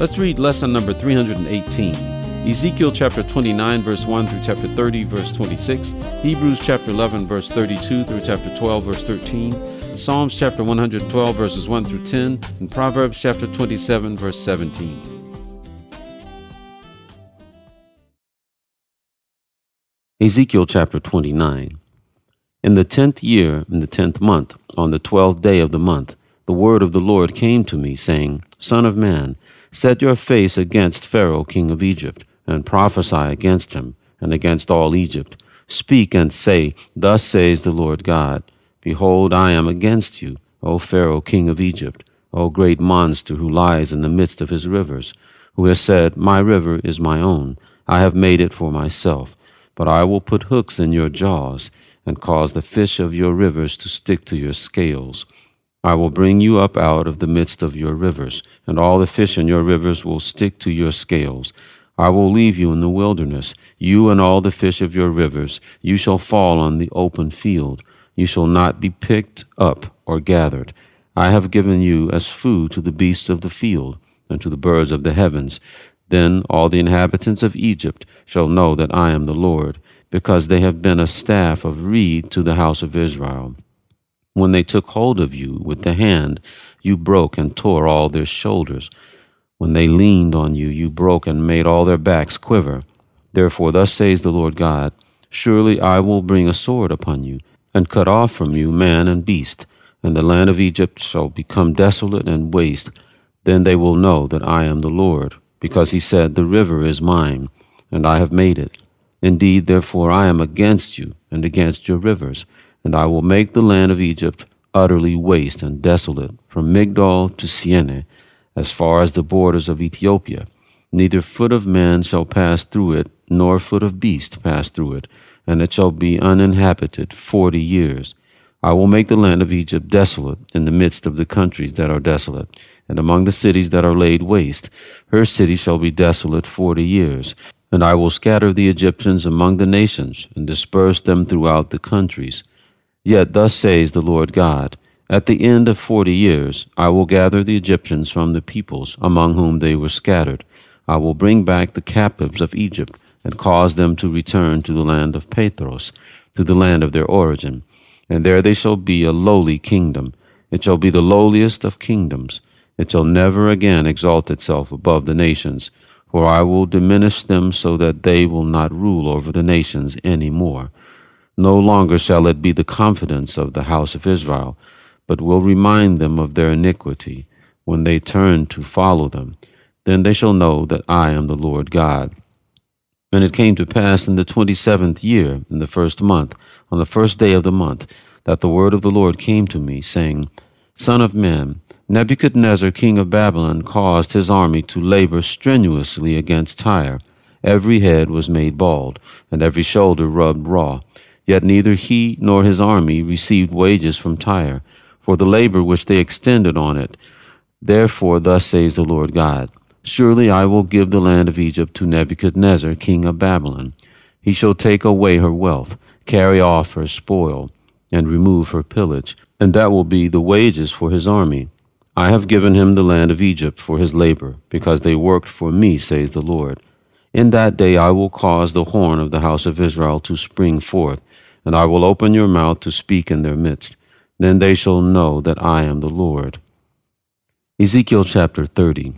Let's read lesson number 318. Ezekiel chapter 29, verse 1 through chapter 30, verse 26, Hebrews chapter 11, verse 32 through chapter 12, verse 13, Psalms chapter 112, verses 1 through 10, and Proverbs chapter 27, verse 17. Ezekiel chapter 29. In the tenth year, in the tenth month, on the twelfth day of the month, the word of the Lord came to me, saying, Son of man, set your face against Pharaoh king of Egypt and prophesy against him and against all Egypt. Speak and say, Thus says the Lord God, Behold, I am against you, O Pharaoh, king of Egypt, O great monster who lies in the midst of his rivers, who has said, My river is my own, I have made it for myself. But I will put hooks in your jaws, and cause the fish of your rivers to stick to your scales. I will bring you up out of the midst of your rivers, and all the fish in your rivers will stick to your scales. I will leave you in the wilderness, you and all the fish of your rivers. You shall fall on the open field. You shall not be picked up or gathered. I have given you as food to the beasts of the field and to the birds of the heavens. Then all the inhabitants of Egypt shall know that I am the Lord, because they have been a staff of reed to the house of Israel. When they took hold of you with the hand, you broke and tore all their shoulders. When they leaned on you, you broke and made all their backs quiver. Therefore, thus says the Lord God Surely I will bring a sword upon you, and cut off from you man and beast, and the land of Egypt shall become desolate and waste. Then they will know that I am the Lord, because he said, The river is mine, and I have made it. Indeed, therefore, I am against you and against your rivers, and I will make the land of Egypt utterly waste and desolate, from Migdol to Syene as far as the borders of Ethiopia. Neither foot of man shall pass through it, nor foot of beast pass through it, and it shall be uninhabited forty years. I will make the land of Egypt desolate in the midst of the countries that are desolate, and among the cities that are laid waste. Her city shall be desolate forty years. And I will scatter the Egyptians among the nations, and disperse them throughout the countries. Yet thus says the Lord God, at the end of forty years, I will gather the Egyptians from the peoples among whom they were scattered. I will bring back the captives of Egypt and cause them to return to the land of Pathros, to the land of their origin. And there they shall be a lowly kingdom. It shall be the lowliest of kingdoms. It shall never again exalt itself above the nations, for I will diminish them so that they will not rule over the nations any more. No longer shall it be the confidence of the house of Israel but will remind them of their iniquity when they turn to follow them. Then they shall know that I am the Lord God. And it came to pass in the twenty seventh year, in the first month, on the first day of the month, that the word of the Lord came to me, saying, Son of man, Nebuchadnezzar king of Babylon caused his army to labor strenuously against Tyre. Every head was made bald, and every shoulder rubbed raw. Yet neither he nor his army received wages from Tyre, for the labor which they extended on it. Therefore, thus says the Lord God Surely I will give the land of Egypt to Nebuchadnezzar, king of Babylon. He shall take away her wealth, carry off her spoil, and remove her pillage, and that will be the wages for his army. I have given him the land of Egypt for his labor, because they worked for me, says the Lord. In that day I will cause the horn of the house of Israel to spring forth, and I will open your mouth to speak in their midst. Then they shall know that I am the Lord. Ezekiel chapter 30.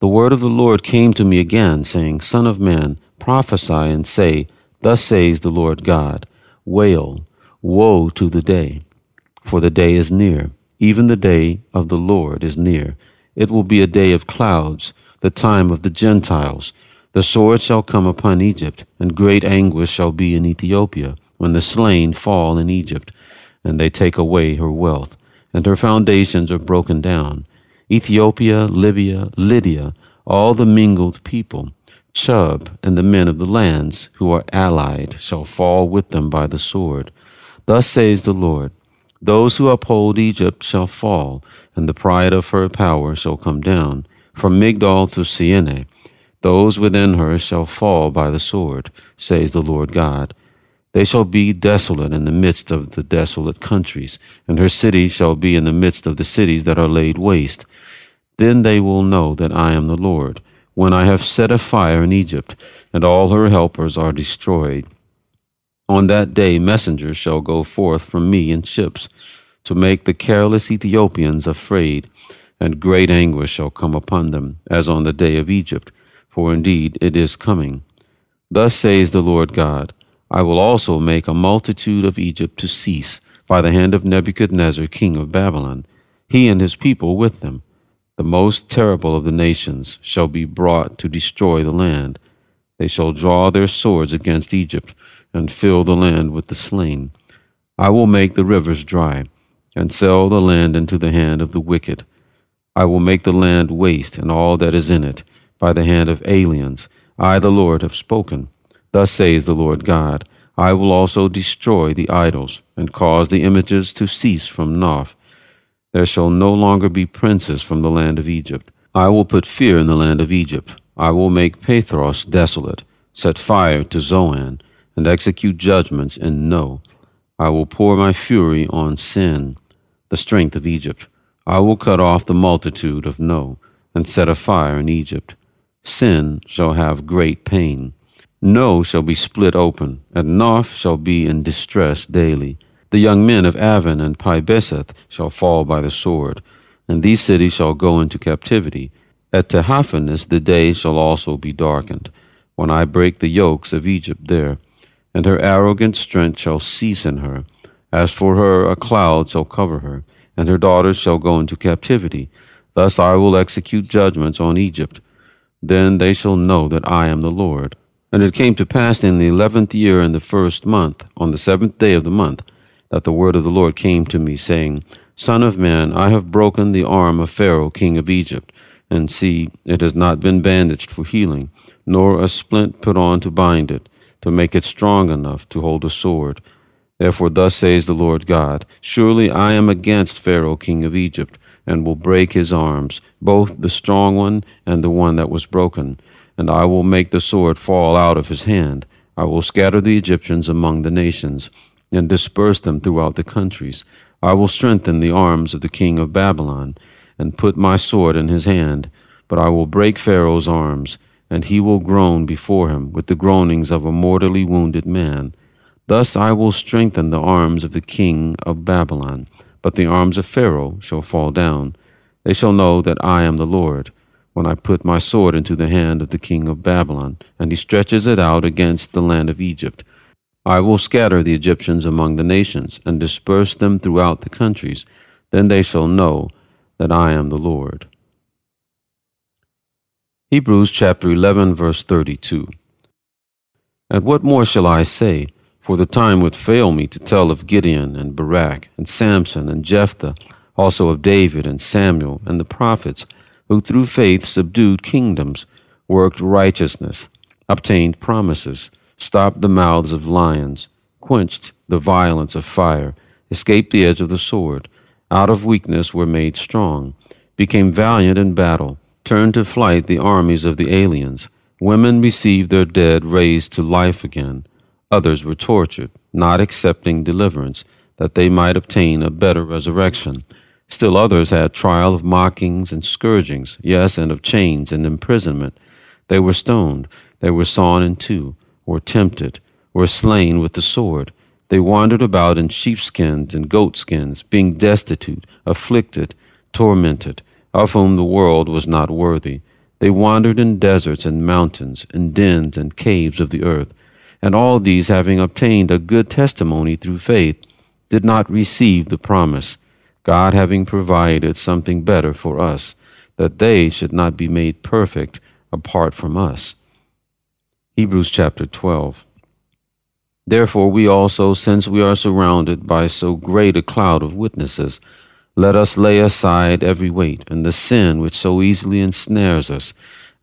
The word of the Lord came to me again, saying, Son of man, prophesy and say, Thus says the Lord God, Wail, woe to the day, for the day is near, even the day of the Lord is near. It will be a day of clouds, the time of the Gentiles. The sword shall come upon Egypt, and great anguish shall be in Ethiopia, when the slain fall in Egypt and they take away her wealth, and her foundations are broken down. Ethiopia, Libya, Lydia all the mingled people, Chub and the men of the lands who are allied shall fall with them by the sword. Thus says the Lord Those who uphold Egypt shall fall, and the pride of her power shall come down, from Migdol to Syene. Those within her shall fall by the sword, says the Lord God. They shall be desolate in the midst of the desolate countries, and her cities shall be in the midst of the cities that are laid waste. Then they will know that I am the Lord when I have set a fire in Egypt, and all her helpers are destroyed. On that day messengers shall go forth from me in ships, to make the careless Ethiopians afraid, and great anguish shall come upon them, as on the day of Egypt, for indeed it is coming. Thus says the Lord God, I will also make a multitude of Egypt to cease, by the hand of Nebuchadnezzar king of Babylon, he and his people with them the most terrible of the nations, shall be brought to destroy the land. They shall draw their swords against Egypt, and fill the land with the slain. I will make the rivers dry, and sell the land into the hand of the wicked. I will make the land waste and all that is in it, by the hand of aliens. I, the Lord, have spoken. Thus says the Lord God I will also destroy the idols, and cause the images to cease from Noph there shall no longer be princes from the land of Egypt. I will put fear in the land of Egypt. I will make Pathros desolate, set fire to Zoan, and execute judgments in No. I will pour my fury on Sin, the strength of Egypt. I will cut off the multitude of No, and set a fire in Egypt. Sin shall have great pain. No shall be split open, and Noph shall be in distress daily. The young men of Aven and Pibeseth shall fall by the sword, and these cities shall go into captivity. At Tehaphnehes the day shall also be darkened, when I break the yokes of Egypt there, and her arrogant strength shall cease in her. As for her, a cloud shall cover her, and her daughters shall go into captivity. Thus I will execute judgments on Egypt. Then they shall know that I am the Lord. And it came to pass in the eleventh year in the first month, on the seventh day of the month, that the word of the Lord came to me, saying, Son of man, I have broken the arm of Pharaoh, king of Egypt, and see, it has not been bandaged for healing, nor a splint put on to bind it, to make it strong enough to hold a sword. Therefore, thus says the Lord God Surely I am against Pharaoh, king of Egypt, and will break his arms, both the strong one and the one that was broken. And I will make the sword fall out of his hand. I will scatter the Egyptians among the nations and disperse them throughout the countries. I will strengthen the arms of the king of Babylon, and put my sword in his hand. But I will break Pharaoh's arms, and he will groan before him with the groanings of a mortally wounded man. Thus I will strengthen the arms of the king of Babylon, but the arms of Pharaoh shall fall down. They shall know that I am the Lord, when I put my sword into the hand of the king of Babylon, and he stretches it out against the land of Egypt. I will scatter the Egyptians among the nations, and disperse them throughout the countries. Then they shall know that I am the Lord. Hebrews chapter 11, verse 32. And what more shall I say? For the time would fail me to tell of Gideon and Barak and Samson and Jephthah, also of David and Samuel and the prophets, who through faith subdued kingdoms, worked righteousness, obtained promises stopped the mouths of lions, quenched the violence of fire, escaped the edge of the sword, out of weakness were made strong, became valiant in battle, turned to flight the armies of the aliens. Women received their dead raised to life again. Others were tortured, not accepting deliverance, that they might obtain a better resurrection. Still others had trial of mockings and scourgings, yes, and of chains and imprisonment. They were stoned, they were sawn in two were tempted, were slain with the sword. They wandered about in sheepskins and goatskins, being destitute, afflicted, tormented, of whom the world was not worthy. They wandered in deserts and mountains, in dens and caves of the earth. And all these, having obtained a good testimony through faith, did not receive the promise, God having provided something better for us, that they should not be made perfect apart from us. Hebrews chapter 12. Therefore, we also, since we are surrounded by so great a cloud of witnesses, let us lay aside every weight and the sin which so easily ensnares us,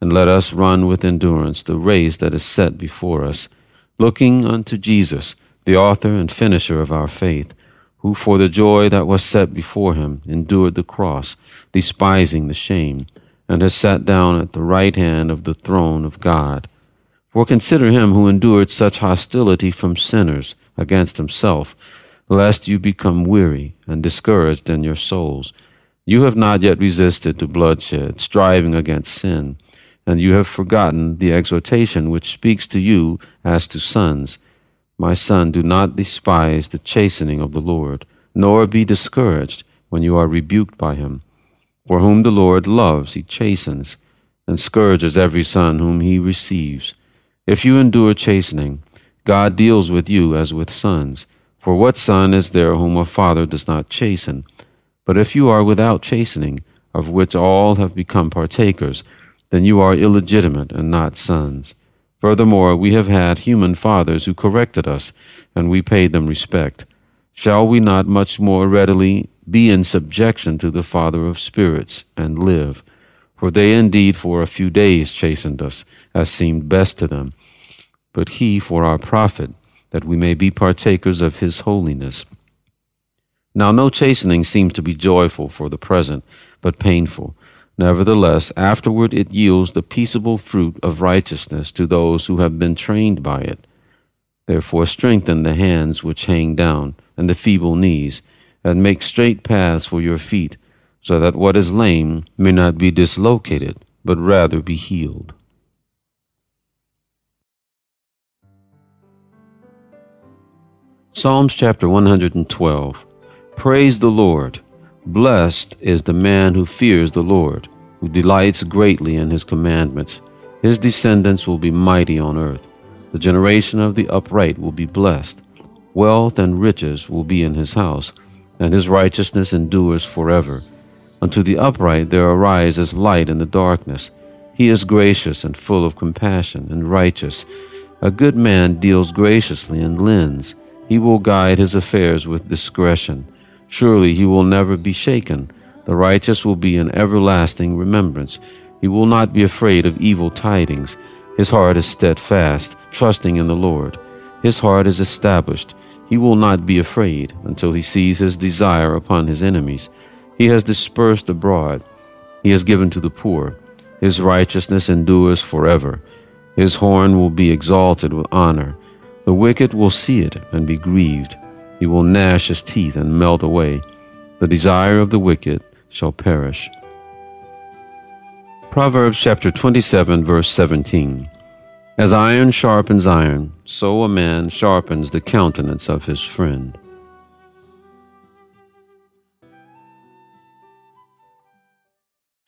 and let us run with endurance the race that is set before us, looking unto Jesus, the author and finisher of our faith, who for the joy that was set before him endured the cross, despising the shame, and has sat down at the right hand of the throne of God. For consider him who endured such hostility from sinners against himself, lest you become weary and discouraged in your souls. You have not yet resisted to bloodshed, striving against sin and you have forgotten the exhortation which speaks to you as to sons. My son, do not despise the chastening of the Lord, nor be discouraged when you are rebuked by him. For whom the Lord loves, he chastens, and scourges every son whom he receives. If you endure chastening, God deals with you as with sons. For what son is there whom a father does not chasten? But if you are without chastening, of which all have become partakers, then you are illegitimate and not sons. Furthermore, we have had human fathers who corrected us, and we paid them respect. Shall we not much more readily be in subjection to the Father of spirits and live? For they indeed for a few days chastened us, as seemed best to them, but he for our profit, that we may be partakers of his holiness. Now no chastening seems to be joyful for the present, but painful Nevertheless, afterward it yields the peaceable fruit of righteousness to those who have been trained by it. Therefore, strengthen the hands which hang down, and the feeble knees, and make straight paths for your feet, so that what is lame may not be dislocated, but rather be healed. Psalms chapter 112 Praise the Lord. Blessed is the man who fears the Lord, who delights greatly in his commandments. His descendants will be mighty on earth. The generation of the upright will be blessed. Wealth and riches will be in his house, and his righteousness endures forever. Unto the upright there arises light in the darkness. He is gracious and full of compassion and righteous. A good man deals graciously and lends. He will guide his affairs with discretion. Surely he will never be shaken. The righteous will be an everlasting remembrance. He will not be afraid of evil tidings. His heart is steadfast, trusting in the Lord. His heart is established. He will not be afraid until he sees his desire upon his enemies. He has dispersed abroad. He has given to the poor. His righteousness endures forever. His horn will be exalted with honor. The wicked will see it and be grieved. He will gnash his teeth and melt away. The desire of the wicked shall perish. Proverbs chapter 27, verse 17. As iron sharpens iron, so a man sharpens the countenance of his friend.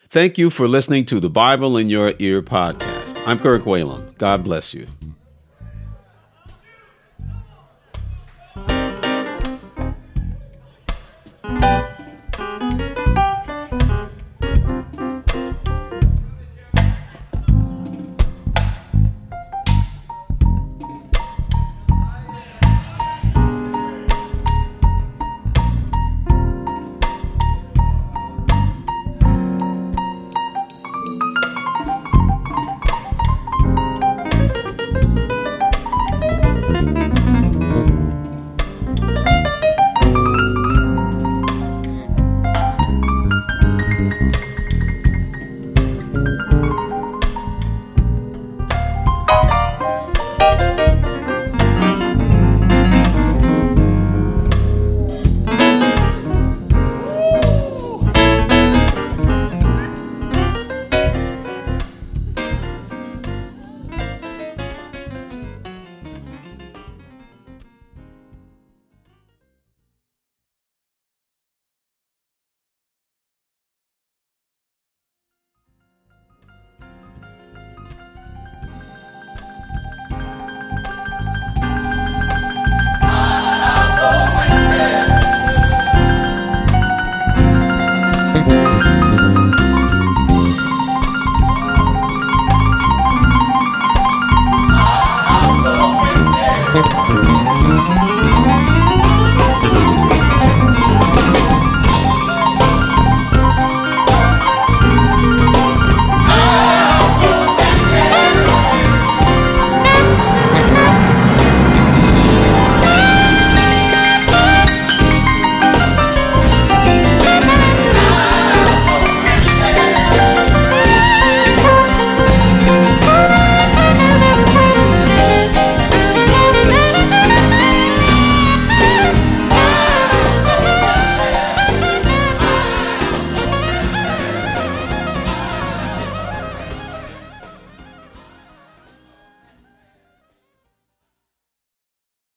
Thank you for listening to the Bible in Your Ear podcast. I'm Kirk Whalum. God bless you.